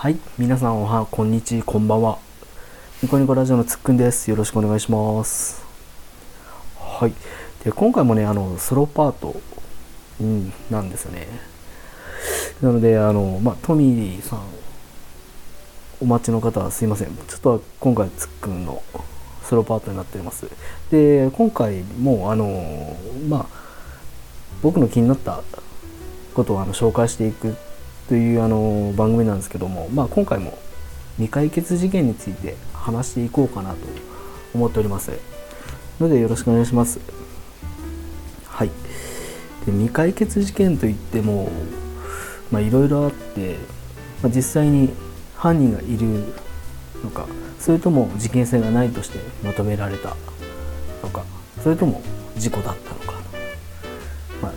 はい、皆さんおはこんにちこんばんは。ニコニコラジオのつっくんです。よろしくお願いします。はい。で今回もねあのソロパート、うん、なんですよね。なのであのまあトミーさんお待ちの方はすいません。ちょっと今回つっくんのソロパートになっております。で今回もあのまあ僕の気になったことをあの紹介していくというあの番組なんですけども、まあ、今回も未解決事件について話していこうかなと思っております。のでよろしくお願いします。はい。で未解決事件といってもまあいろいろあって、まあ、実際に犯人がいるのかそれとも事件性がないとしてまとめられたのかそれとも事故だったのか。まあ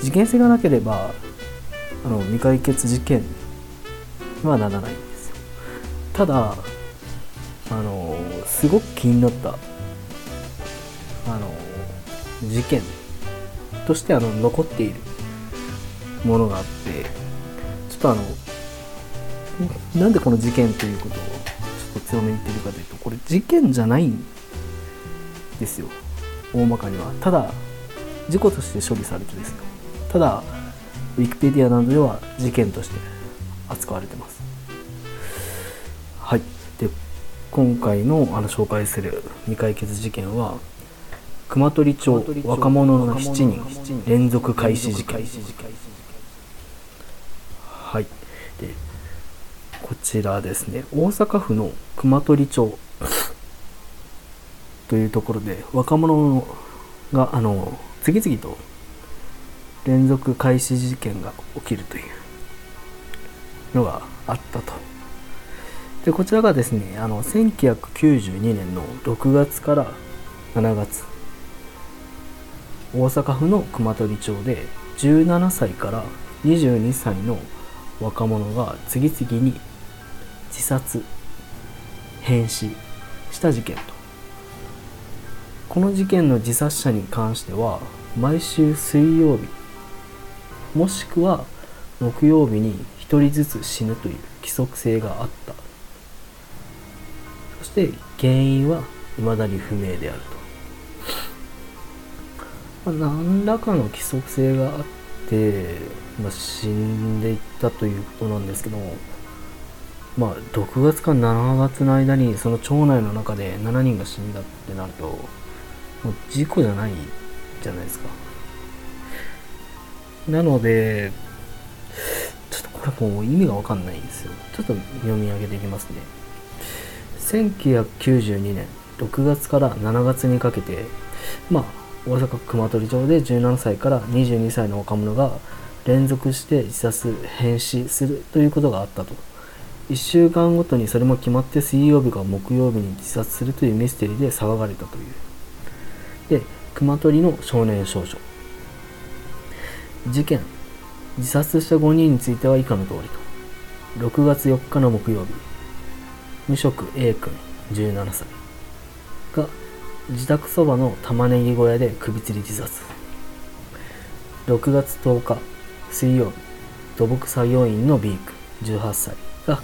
事件性がなければあの未解決事件にはならないんですよ。ただあのすごく気になったあの事件としてあの残っているものがあってちょっとあのなんでこの事件ということをちょっと強めに言ってるかというとこれ事件じゃないんですよ。大まかには。ただ事故として処理されてですよ。ただウィキペディアなどでは事件として扱われてます。はい。で今回のあの紹介する未解決事件は熊取町若者の7人連続開始事件。はい。でこちらですね。大阪府の熊取町というところで若者があの次々と連続開始事件が起きるというのがあったと。でこちらがですねあの1992年の6月から7月大阪府の熊取町で17歳から22歳の若者が次々に自殺変死した事件と。この事件の自殺者に関しては毎週水曜日もしくは木曜日に1人ずつ死ぬという規則性があった。そして原因は未だに不明であると、まあ、何らかの規則性があって、まあ、死んでいったということなんですけどもまあ6月か7月の間にその町内の中で7人が死んだってなるともう事故じゃないじゃないですか。なので、ちょっとこれもう意味がわかんないんですよ。ちょっと読み上げていきますね。1992年6月から7月にかけて、まあ、大阪熊取町で17歳から22歳の若者が連続して自殺、変死するということがあったと。1週間ごとにそれも決まって水曜日か木曜日に自殺するというミステリーで騒がれたという。で、熊取の少年少女。事件。自殺した5人については以下の通りと。6月4日の木曜日。無職 A 君17歳。が自宅そばの玉ねぎ小屋で首吊り自殺。6月10日水曜日。土木作業員の B 君18歳。が、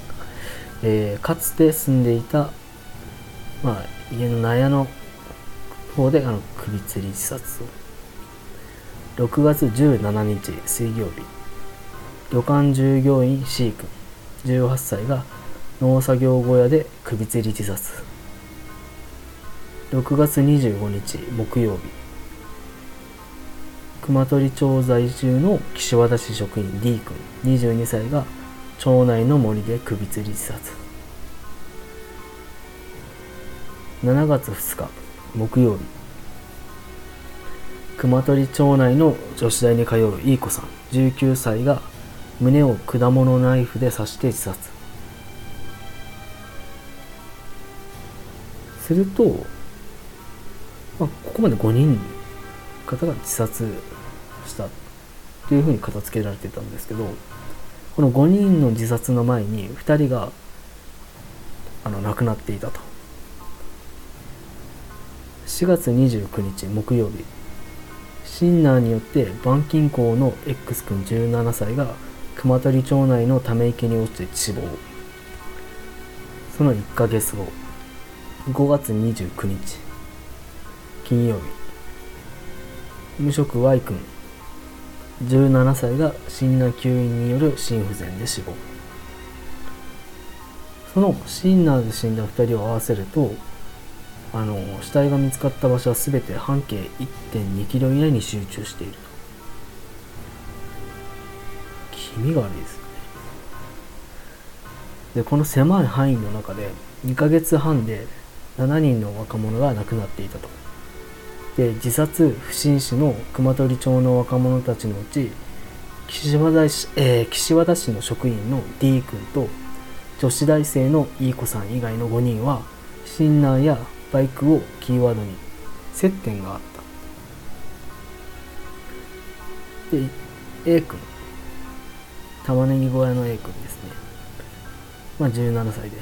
えーかつて住んでいた、まあ、家の納屋の方であの首吊り自殺を。6月17日水曜日。旅館従業員 C 君。18歳が農作業小屋で首吊り自殺。6月25日木曜日。熊取町在住の岸和田市職員 D 君。22歳が町内の森で首吊り自殺。7月2日木曜日。熊取町内の女子大に通ういい子さん。19歳が胸を果物ナイフで刺して自殺。すると、まあ、ここまで5人の方が自殺したというふうに片付けられてたんですけどこの5人の自殺の前に2人があの亡くなっていたと。4月29日木曜日。シンナーによって板金工の X 君17歳が熊取町内のため池に落ちて死亡。その1ヶ月後5月29日金曜日。無職 Y 君17歳が心内吸引による心不全で死亡。そのシンナーで死んだ2人を合わせるとあの死体が見つかった場所は全て半径1 2キロ以内に集中していると。気味が悪いですよね。でこの狭い範囲の中で2ヶ月半で7人の若者が亡くなっていたと。で自殺不審死の熊取町の若者たちのうち岸和田市,、えー、岸和田市の職員の D 君と女子大生の E 子さん以外の5人はシンナーやバイクをキーワードに接点があった。で A 君。玉ねぎ小屋の A 君ですね。まあ17歳で。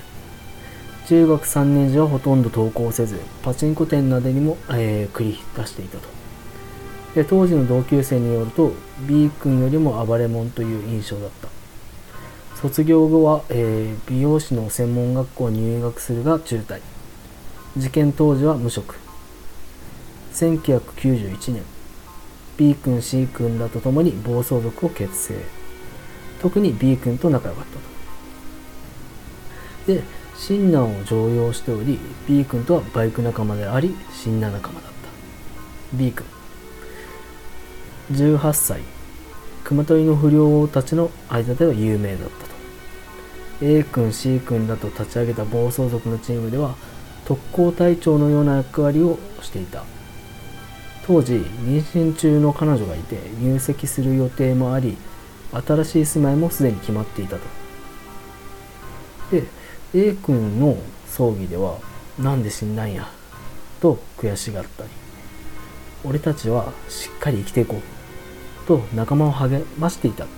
中学3年時はほとんど登校せずパチンコ店などにも、えー、繰り出していたと。で当時の同級生によると B 君よりも暴れ者という印象だった。卒業後は、えー、美容師の専門学校に入学するが中退。事件当時は無職。1991年 B 君 C 君らと共に暴走族を結成。特に B 君と仲良かったと。でシンナーを常用しており B 君とはバイク仲間でありシンナー仲間だった。B 君。18歳。熊取の不良たちの間では有名だったと。A 君 C 君らと立ち上げた暴走族のチームでは特攻隊長のような役割をしていた。当時妊娠中の彼女がいて入籍する予定もあり新しい住まいもすでに決まっていたと。で A 君の葬儀では「なんで死んだんや」と悔しがったり「俺たちはしっかり生きていこう」と仲間を励ましていたって。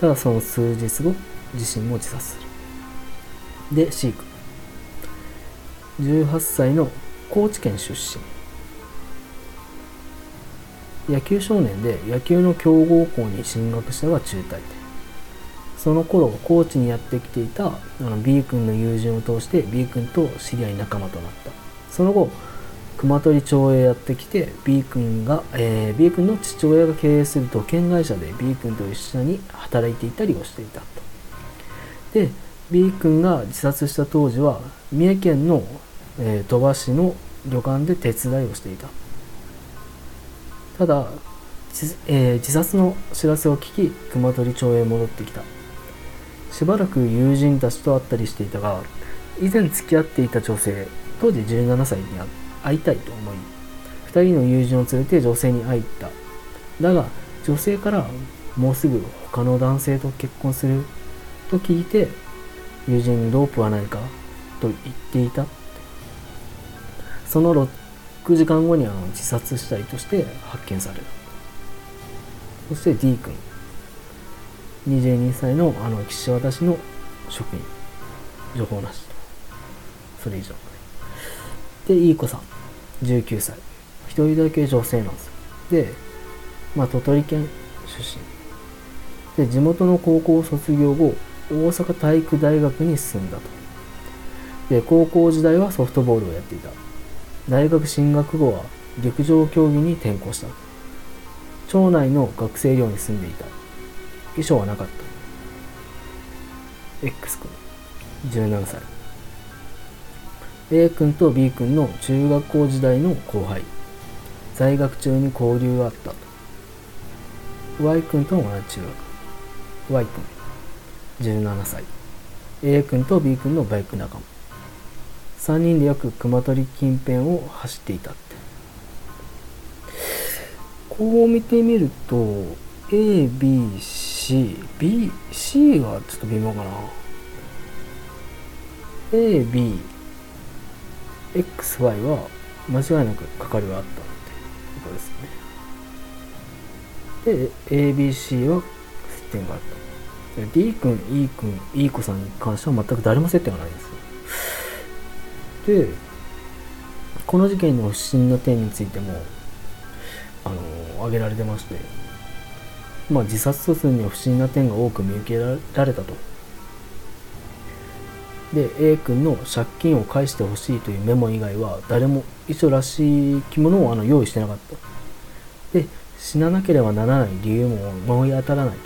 ただその数日後自身も自殺する。で C 君。18歳の高知県出身。野球少年で野球の強豪校に進学したが中退。でその頃高知にやってきていたあの B 君の友人を通して B 君と知り合い仲間となった。その後熊取町へやってきて B 君が、えー、B 君の父親が経営する土建会社で B 君と一緒に働いていたりをしていたと。で B 君が自殺した当時は三重県のえー、鳥羽市の旅館で手伝いをしていた。ただ、えー、自殺の知らせを聞き熊取町へ戻ってきた。しばらく友人たちと会ったりしていたが以前付き合っていた女性当時17歳に会いたいと思い2人の友人を連れて女性に会いった。だが女性からもうすぐ他の男性と結婚すると聞いて友人にロープはないかと言っていた。その6時間後にあの自殺死体として発見される。そして D 君22歳のあの岸和田市の職員。情報なしと。それ以上。で E 子さん。19歳。1人だけ女性なんですよ。で、まあ、鳥取県出身。で地元の高校を卒業後大阪体育大学に進んだと。で高校時代はソフトボールをやっていた。大学進学後は陸上競技に転向した。町内の学生寮に住んでいた。衣装はなかった。X 君。17歳。A 君と B 君の中学校時代の後輩。在学中に交流があった。Y 君と同じ中学。Y 君。17歳。A 君と B 君のバイク仲間。3人でよく熊取近辺を走っていたって。こう見てみると ABCBC はちょっと微妙かな。ABXY は間違いなくかかりはあったってことですね。で ABC は接点があった。D 君 E 君 E 子さんに関しては全く誰も接点がないんです。でこの事件の不審な点についてもあの挙げられてましてまあ、自殺とするには不審な点が多く見受けられたと。で A 君の借金を返してほしいというメモ以外は誰も遺書らしい着物をあの用意してなかった。で死ななければならない理由も思い当たらない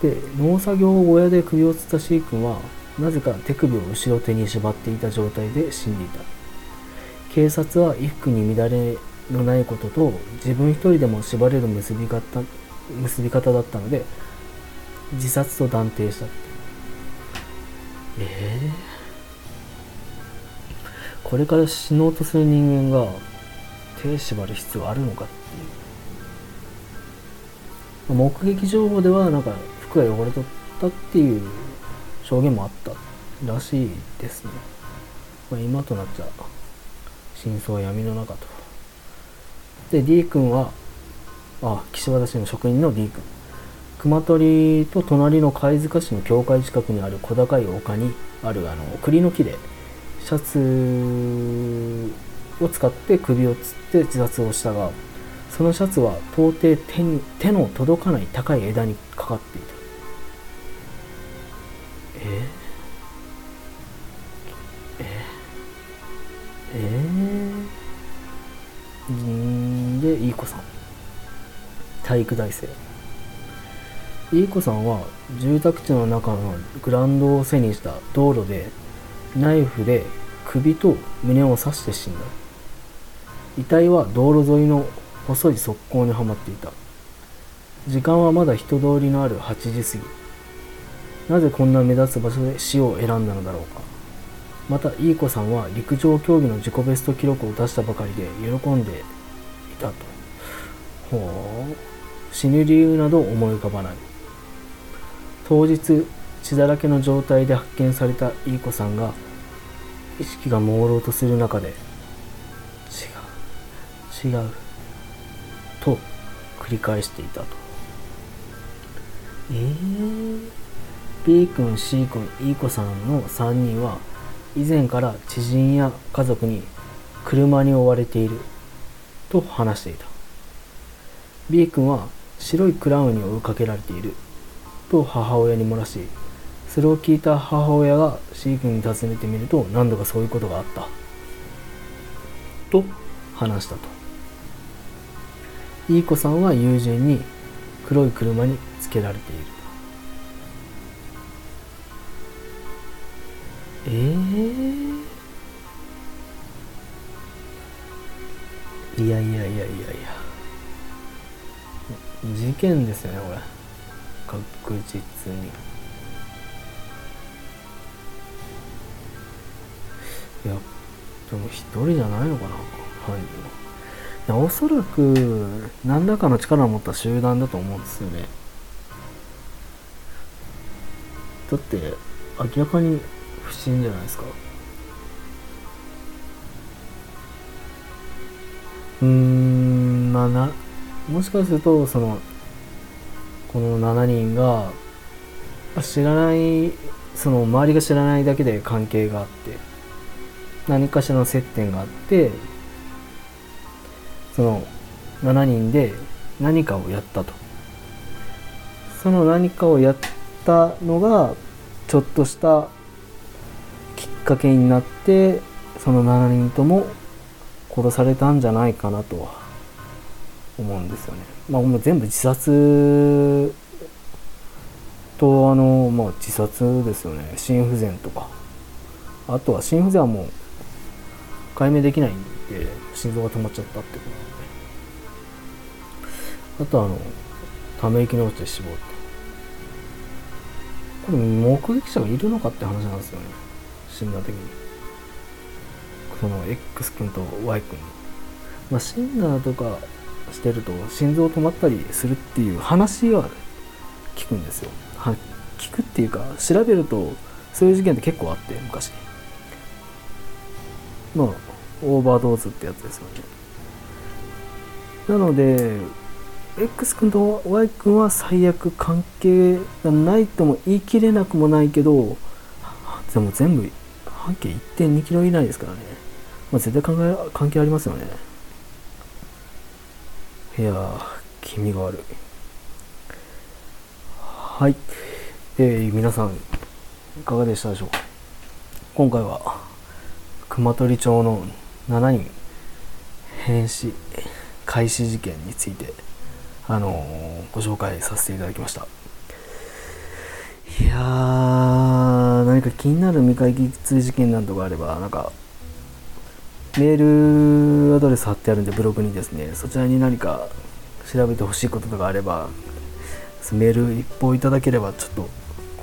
と。で農作業小屋で首をつった C 君はなぜか手首を後ろ手に縛っていた状態で死んでいた。警察は衣服に乱れのないことと自分一人でも縛れる結び方結び方だったので自殺と断定した。ええー、これから死のうとする人間が手縛る必要あるのかっていう。目撃情報ではなんか服が汚れとったっていう証言もあったらしいですね、まあ、今となっちゃ真相は闇の中と。で D 君はあ岸和田市の職員の D 君。熊取と隣の貝塚市の境界近くにある小高い丘にあるあの栗の木でシャツを使って首をつって自殺をしたがそのシャツは到底手に手の届かない高い枝にかかっていた。えええー、でいい子さん。体育大生いい子さんは住宅地の中のグラウンドを背にした道路でナイフで首と胸を刺して死んだ。遺体は道路沿いの細い側溝にはまっていた。時間はまだ人通りのある8時過ぎ。なぜこんな目立つ場所で死を選んだのだろうか。またいい子さんは陸上競技の自己ベスト記録を出したばかりで喜んでいたと。ほう。死ぬ理由など思い浮かばない。当日血だらけの状態で発見されたいい子さんが意識が朦朧とする中で違う違うと繰り返していたと。えー、B 君 C 君 E 子さんの3人は以前から知人や家族に車に追われている。と話していた。B 君は白いクラウンに追いかけられている。と母親に漏らしそれを聞いた母親が C 君に尋ねてみると何度かそういうことがあった。と話したと。いい子さんは友人に黒い車につけられている。えー、いやいやいやいやいや。事件ですよねこれ。確実に。いやでも一人じゃないのかな犯人は。おそらく何らかの力を持った集団だと思うんですよね。だって明らかに不審じゃないですか。うんまあなもしかするとそのこの7人が知らないその周りが知らないだけで関係があって何かしらの接点があってその7人で何かをやったと。その何かをやったのがちょっとしたかけになってその7人とも殺されたんじゃないかなとは思うんですよね。まあ、もう全部自殺とあの、まあ、自殺ですよね。心不全とか。あとは心不全はもう解明できないんで心臓が止まっちゃったってことなんで。あとあのため息の落ちて死亡って。これ目撃者がいるのかって話なんですよね。死んだ時に。その X 君と Y 君。まあシンナーとかしてると心臓止まったりするっていう話は聞くんですよ。は聞くっていうか調べるとそういう事件って結構あって昔。まあオーバードーズってやつですよね。なので X 君と Y 君は最悪関係がないとも言い切れなくもないけどでも全部半径1.2キロ以内ですからね、まあ、絶対関係関係ありますよね。いや気味が悪い。はい。えー、皆さんいかがでしたでしょうか。今回は熊取町の7人変死開始事件についてあのー、ご紹介させていただきました。いやー。何か気になる未解決事件などがあればなんかメールアドレス貼ってあるんでブログにですねそちらに何か調べてほしいこととかあればメール一報いただければちょっとこ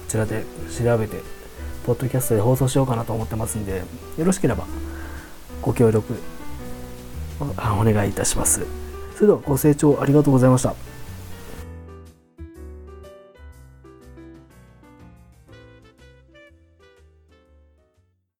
ちらで調べてポッドキャストで放送しようかなと思ってますんでよろしければご協力お願いいたします。それではご清聴ありがとうございました。